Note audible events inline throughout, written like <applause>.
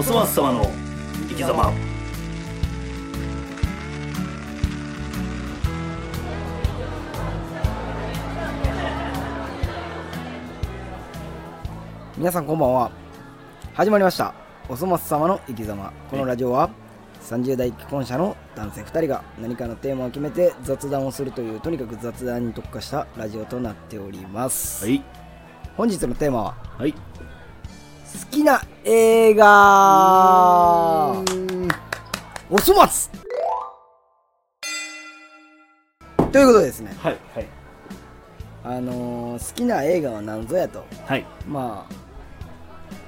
おそ松様の生き様。皆さんこんばんは。始まりました。おそ松様の生き様。このラジオは30代既婚者の男性2人が何かのテーマを決めて雑談をするというとにかく雑談に特化したラジオとなっております、はい。本日のテーマは？はい。好きな映画。おそ松ということでですね。はいはい。あのー好きな映画は何ぞやと。はい。まあ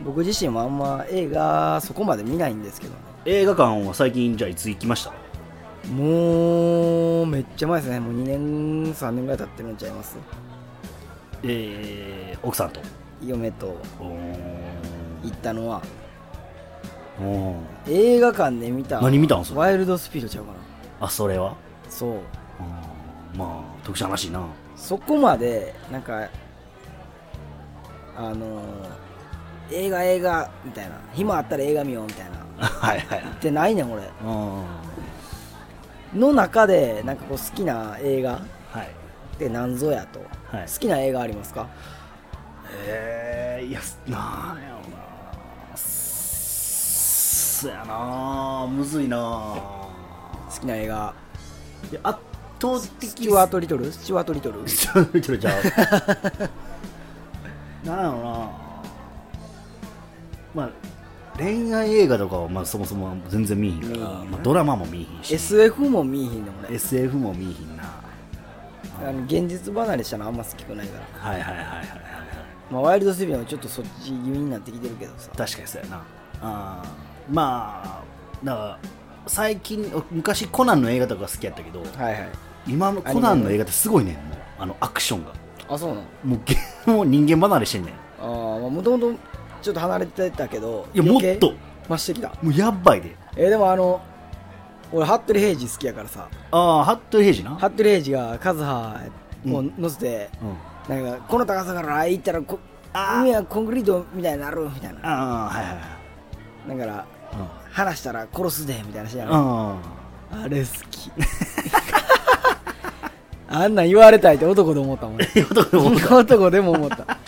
僕自身はあんま映画そこまで見ないんですけどね。映画館は最近じゃあいつ行きました？もうめっちゃ前ですね。もう2年3年ぐらい経ってるんちゃいます？えー、奥さんと嫁とお行ったのは。映画館で見た何見たんそれ？ワイルドスピードちゃうかな。あそれは？そう。うんまあ特殊な話な。そこまでなんかあのー映画映画みたいな。暇あったら映画見ようみたいな。<laughs> はいはい。ってないねん俺。うん。の中でなんかこう好きな映画はい。って何ぞやと、はい。好きな映画ありますか？えー、いやなんやろな。そやな。むずいな。好きな映画。いや圧倒的スチュワート・リトル？スチュワート・リトル？ちょっとちゃう。<laughs> なんやろな。まあ恋愛映画とかはまあそもそも全然見えへんから、まあ、ドラマも見えへんし。SF も見いひんの俺 SF も見えへんな。あの現実離れしたのあんま好きくないから、はいはいはいはいまあ、ワイルドスピードもちょっとそっち気味になってきてるけどさ。確かにそうやな。あー。まあだから最近昔コナンの映画とか好きやったけどはいはい。今のコナンの映画ってすごいねん。もうあのアクションが。あそうなの？もうげもう人間離れしてんねん。あーまあもともとちょっと離れてたけどいやもっと。増してきた。もうやっばいで。えーでもあの俺服部平次好きやからさ。ああ服部平次な。服部平次がカズハを乗せて、うんなんかこの高さから行ったらこ海はコンクリートみたいになるみたいな。ああはいはいはい。だからうん。話したら殺すでみたいなシーンあれ好き。<laughs> あんなん言われたいって男で思ったもん。<laughs> <laughs> 男でも思った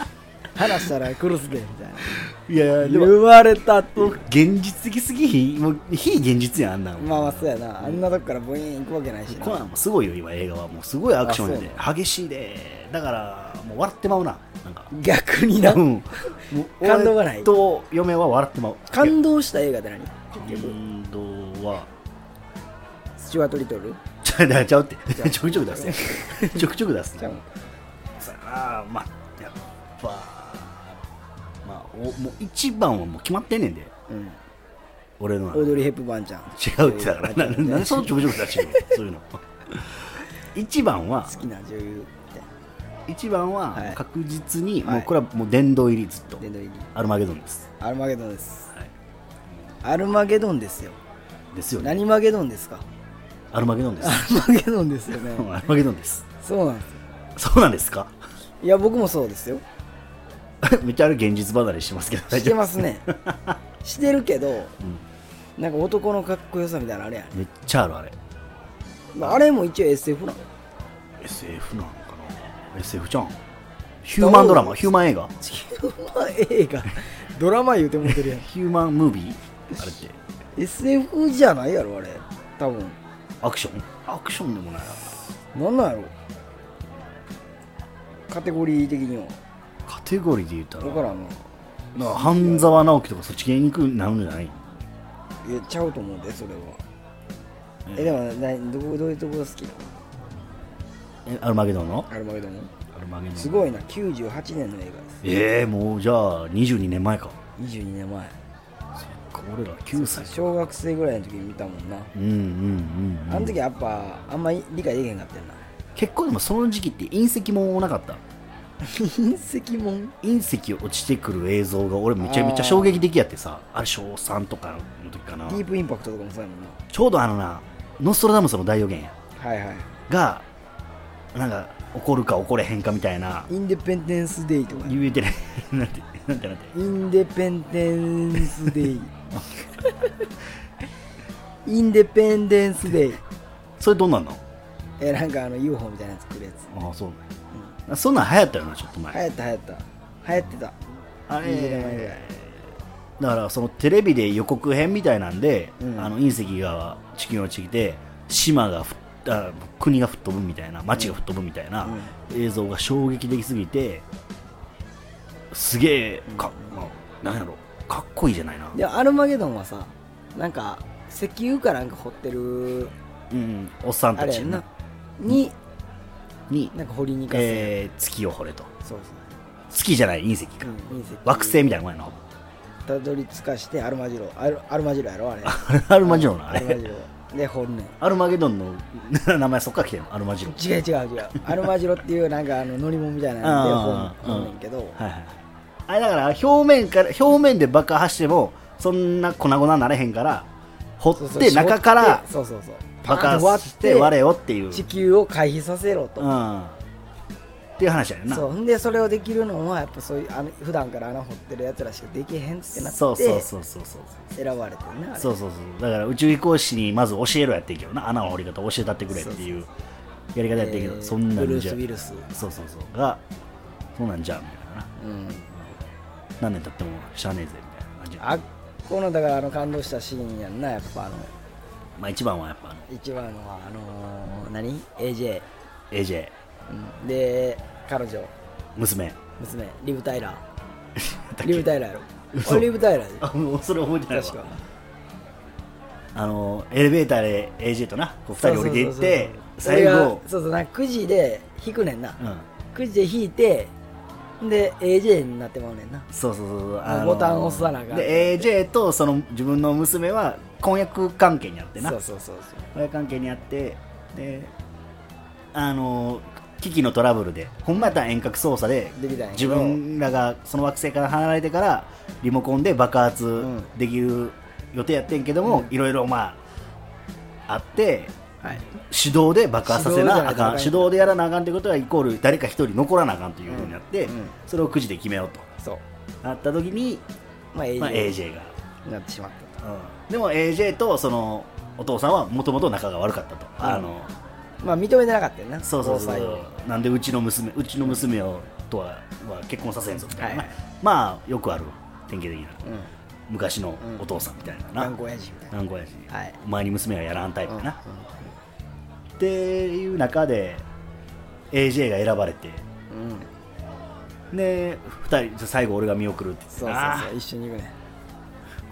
話したら殺すでみたいいやなでも言われたって現実的すぎひんもう非現実やんあんなん。まあまあそうやな。あんなとこからブイーン行くわけないしな。コナンもすごいよ今映画は。もうすごいアクションで激しいで。だからもう笑ってまうな。なんか。逆にな。うん。も <laughs> う感動がない。俺と嫁は笑ってまう。感動した映画って何？感動は。スチュワート・リトル？ちゃうちゃうって。ちょくちょく出すね <laughs> ちょくちょく出すねちゃうそうやなまあやっぱまあおもう一番はもう決まってんねんで。うん俺のはオードリー・ヘップバーンちゃん。違うってだからなななんでそのちょくちょく出してるのそういうの。<laughs> 一番は好きな女優みたい一番ははい。確実にはいもうこれはもう殿堂入りずっと。な殿堂入り。アルマゲドンです、アルマゲドンです。はい、アルマゲドンですよ。ですよね。何マゲドンですか？アルマゲドンです。アルマゲドンですよね。<laughs> うんアルマゲドンです。そうなんですよ。そうなんですか？いや僕もそうですよ <laughs> めっちゃあれ現実離れしてますけど大してますね。<laughs> してるけどうん。なんか男のかっこよさみたいなのあれやん。めっちゃあるあれ。まああれも一応 SF なの SF なんかな。SF じゃんヒューマンドラマヒューマン映画。ヒューマン映画。ドラマ言うてもうてるやん。<laughs> ヒューマンムービー？あれって。SF じゃないやろあれ。多分。アクション？アクションでもないなんなんやろ。カテゴリー的にはカテゴリーで言ったら。分からんななんか半沢直樹とかそっち系に行くなるんじゃない？いやちゃうと思うでそれは。えでもなどこどういうとこが好きなの？えアルマゲドンの？アルマゲドンアルマゲドンすごいな98年の映画です。ええもうじゃあ22年前か。22年前。俺ら9歳小学生ぐらいの時に見たもんな。うんうんうん、うん、あの時やっぱあんまり理解できへんかったよな。結構でもその時期って隕石もなかった？隕石もん。隕石落ちてくる映像が俺めちゃめちゃ衝撃的やってさ。あれ小3とかの時かな。ディープインパクトとかもそうやもんな。ちょうどあのなノストラダムスの大予言や。はいはい。がなんか怒るか怒れへんかみたいな。インデペンデンスデイとか言えてない。<laughs> なんてなんてなんて。インデペンデンスデイ。インデペンデンスデイ。それどんなんの？えなんかあの UFO みたいなの作るやつ。ああそうなんそんなん流行ったよなちょっと前。流行った流行った。流行ってた。あ20年前ぐらい。れだからそのテレビで予告編みたいなんで、うん。あの隕石が地球に落ちてきて島がふあ国が吹っ飛ぶみたいな街が吹っ飛ぶみたいな映像が衝撃的すぎてすげえか、まあなんやろ。かっこいいじゃないな。でもアルマゲドンはさなんか石油かなんか掘ってるうんおっさんたちやな。にに、なんか掘りに行かせる、えー月を掘れと。そう月じゃない隕石か、そう、うん、隕石。惑星みたいなもんやなたどり着かしてアルマジロアルアルマジロやろあれ。アルマジロな。あれ <laughs> アルマジロで掘るねん。アルマゲドンの <laughs> 名前そっから来てるの？アルマジロ違う違う違う。アルマジロっていうなんかあの乗り物みたいなので掘んねんけど。はいはい。あれだから表面から表面で爆破してもそんな粉々になれへんから掘って中からそうそうそう爆パーンと破して割れよっていう、地球を回避させろと、うん、っていう話やな。そう。でそれをできるのはやっぱそういうあの普段から穴掘ってるやつらしかできへんってなってそうそうそうそうそう選ばれてるねあれそうそうそう。だから宇宙飛行士にまず教えろやってんけどな。穴の掘り方教えたってくれっていうやり方やってんけど、えーそんなブルーんじゃス・ウィルス。そうそうそう。がそうなんじゃみたいな。なうん。何年経ってもしゃあねえぜみたいな感じあっこのだからあの感動したシーンやんな。やっぱあのまあ一番はやっぱ一番のはあのー何？AJ、AJ うん、で彼女。娘。娘。リブ・タイラー。<laughs> け？リブ・タイラーやろ。リブ・タイラーあもうそれ覚えてないわ。確か。あのエレベーターで AJ とな。こう2人降りていってそうそう。そうそう俺最後。がそうそうなんか9時で引くねんな。うん。9時で引いてで AJ になってまうねんな。そうそうそうそう。あのボタン押さなあかんで AJ とその自分の娘は婚約関係にあってな。そうそうそう婚約関係にあって。であの機器のトラブルでほんまやったら遠隔操作でできたんやけ自ど分らがその惑星から離れてからリモコンで爆発んできる予定やってんけども、いろいろまああってはい。手動で爆発させなあかん。手動でやらなあかんということはイコール誰か一人残らなあかんというふうになって、うん。うんそれをくじで決めようと。そう。なった時に、まあ AJ,、まあ、AJ が、になってしまったうん。でも AJ とそのお父さんはもともと仲が悪かったと、うん。あのまあ認めてなかったよな。そうそうそう。なんでうちの娘うちの娘をとはは結婚させんぞみたいな、はいはい。まあよくある典型的な。うん。昔のお父さんみたいなな、頑固親父みたいな。頑固親父、はい。お前に娘はやらんタイプやな、うっていう中で AJ が選ばれて。んうん。で2人最後俺が見送るって言って。一緒に行くね。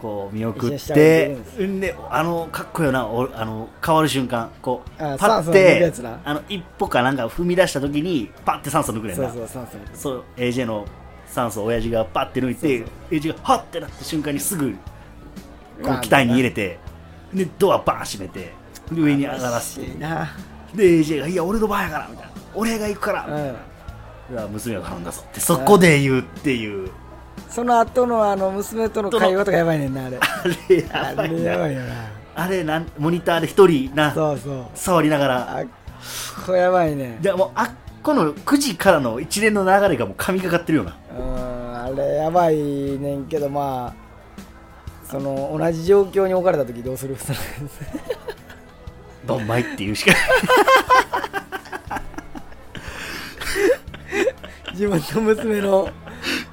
こう見送ってであのかっこよな。おあの変わる瞬間。こうあパッてあの一歩かなんか踏み出した時にパッて酸素抜くねんそうなそう酸素抜く。そう AJ の酸素を親父がパッて抜いてそう AJ がハッてなった瞬間にすぐこう機体に入れてでドアバーン閉めて。で上に上がらせていいな <laughs> で AJ が「いや俺の番やから」みたいな「俺が行くから」うん。いや娘が頼んだぞってそこで言うっていう。その後のあの娘との会話とかやばいねんなあれ。<laughs> あれやあばいれやばないよな。あれなんモニターで一人なそうそう。触りながら。あこれやばいねじゃあもうあっこの9時からの一連の流れがもう神がかってるような。うんあれやばいねんけどまあその同じ状況に置かれた時どうする？<laughs> ドンマイっていうしか。自分の娘の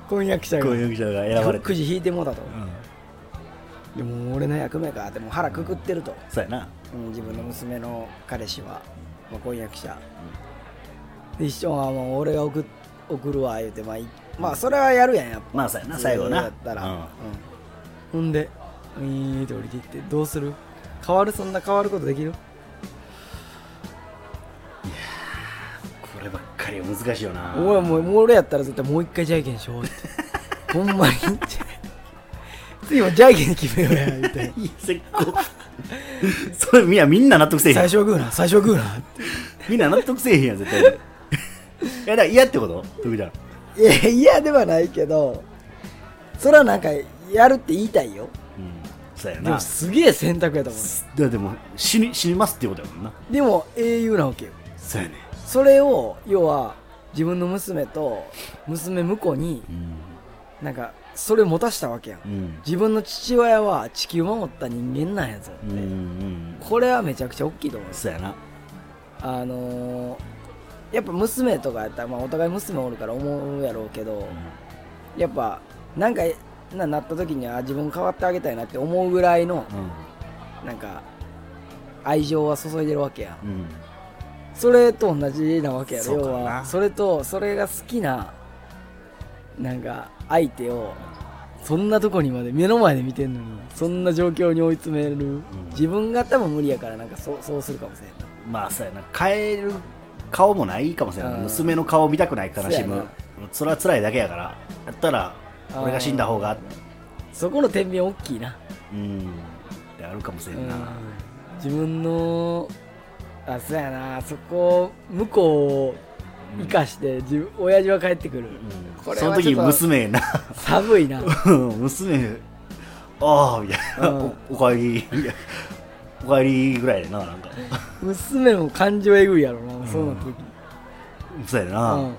婚約者がこういう人が選ばれて。くじ引いてもうたと。うん。でも俺の役目か。ってもう腹くくってると、そうやな。うん、自分の娘の彼氏は、まあ、婚約者、で一緒はもう俺が送っ送るわ言うてまあいまあそれはやるやんやっぱ。まあそうやな最後な。やったら、うん。うん。ほんでウィーンって降りていってどうする？変わる？そんな変わることできる？かりは難しいよな。お前もう俺やったら絶対もう一回じゃんけんしよう。ってほんまに。<laughs> 次もじゃんけん決めようやみたいな。<laughs> いや絶好それみんなみんな納得せえへん最初はグーな最初はグーな。みんな納得せえへんやん絶対。<laughs> いやだ嫌ってこと？徳ちゃん。いや嫌ではないけどそれはなんかやるって言いたいよ。うんそうやでなもすげえ選択やと思う。だってもう死に死にますってことやもんな。でも英雄なわけよ。そうやねそれを要は自分の娘と娘婿にうん。なんかそれを持たしたわけやん。うん。自分の父親は地球守った人間なんやぞうんうんこれはめちゃくちゃ大きいと思う。そうやな。あのーやっぱ娘とかやったら、まあ、お互い娘おるから思うやろうけどやっぱなんかななった時には自分変わってあげたいなって思うぐらいのなんか愛情は注いでるわけやんうん。うんそれと同じなわけやろ。要はそれとそれが好きななんか相手をそんなとこにまで目の前で見てんのにそんな状況に追い詰める、自分が多分無理やからなんかそうそうするかもしれんなまあそうやな。変える顔もないかもしれな。いうん。娘の顔見たくない悲しむ。それは辛いだけやから。やったら俺が死んだ方が。そこの天秤大きいな、うん。ってあるかもしれうん。な、自分のあそうやな。そこ向こうを生かして自分親父は帰ってくる、うん。これその時娘な。寒いな。娘ああみたいな、うん。おおかえりみたいなおかえりぐらいでななんか。娘も感情えぐいやろな、そうなった時。そうやな、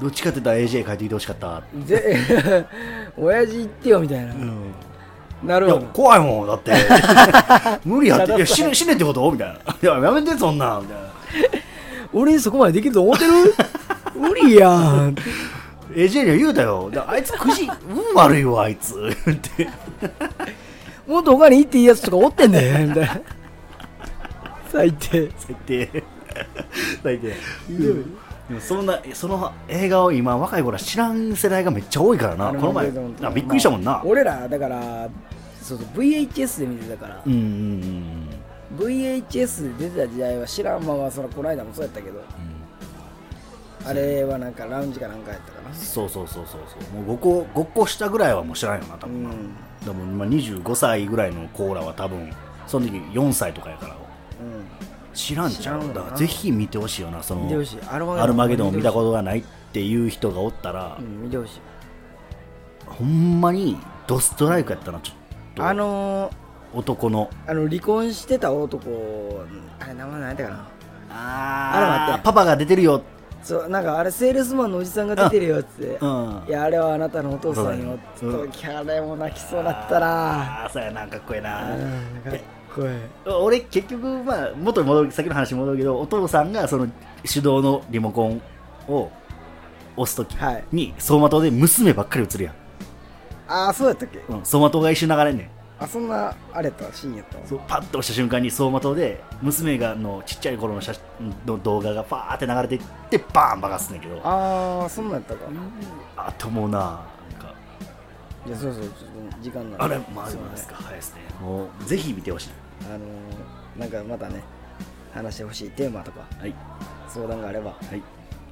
どっちかって言ったら AJ 帰ってきてほしかった、うんで親父言ってよみたいな、うんなるほど。怖いもん。だって。<laughs> 無理やって。いや死ね死ねってこと？みたいな。いややめてそんな。んみたいな。俺にそこまでできると思ってる？<laughs> 無理やん。AJ には言うたよ。だあいつ9時運悪いわあいつ。って。もっと他に行っていいやつとかおってんだよみたいな。<laughs> 最低。最低。最低でもそんなその映画を今若い頃は知らん世代がめっちゃ多いからな。この前本当あびっくりしたもんな、まあ俺らだからそうそう VHS で見てたから、うんうんうん、VHS で出てた時代は知らんままそのこの間もそうやったけど。あれはなんかラウンジかなんかやったかな。そうそうそうそうそう。もう5個5個下ぐらいはもう知らんよな多分な、うん。でも今25歳ぐらいのコーラは多分その時4歳とかやから知らんちゃ知らんだぜひ見てほしいよなそのアルマゲドンを見たこととがないっていう人がおったら、うん見てほしい。ほんまにドストライクやったなちょっと。あのー男の。あの離婚してた男あれ名前何やったかな。ああれ待って。パパが出てるよ。そうなんかあれセールスマンのおじさんが出てるよっつって。うん。いやあれはあなたのお父さんよって。うん。時あれも泣きそうだったな。ああそうやなかっこええな、うん俺結局まあ元に戻る先の話に戻るけどお父さんがその手動のリモコンを押す時はい。に走馬灯で娘ばっかり映るやん、ああそうやったっけ？うん、走馬灯が一瞬流れんねん。あそんなあれたシーンやったわそうパッと押した瞬間に走馬灯で娘がのちっちゃい頃の写真の動画がパーって流れていってバーン爆発すんねんけど。あああそんなんやったか。あと思うないやそうそうちょっと時間なんあれまあすいませんですか早いですね。ぜひ見てほしい。あのー、なんかまたね話してほしいテーマとかはい。相談があればはい。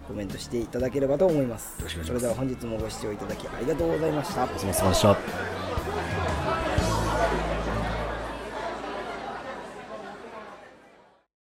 コメントしていただければと思います。それでは本日もご視聴いただきありがとうございました。お疲れ様でした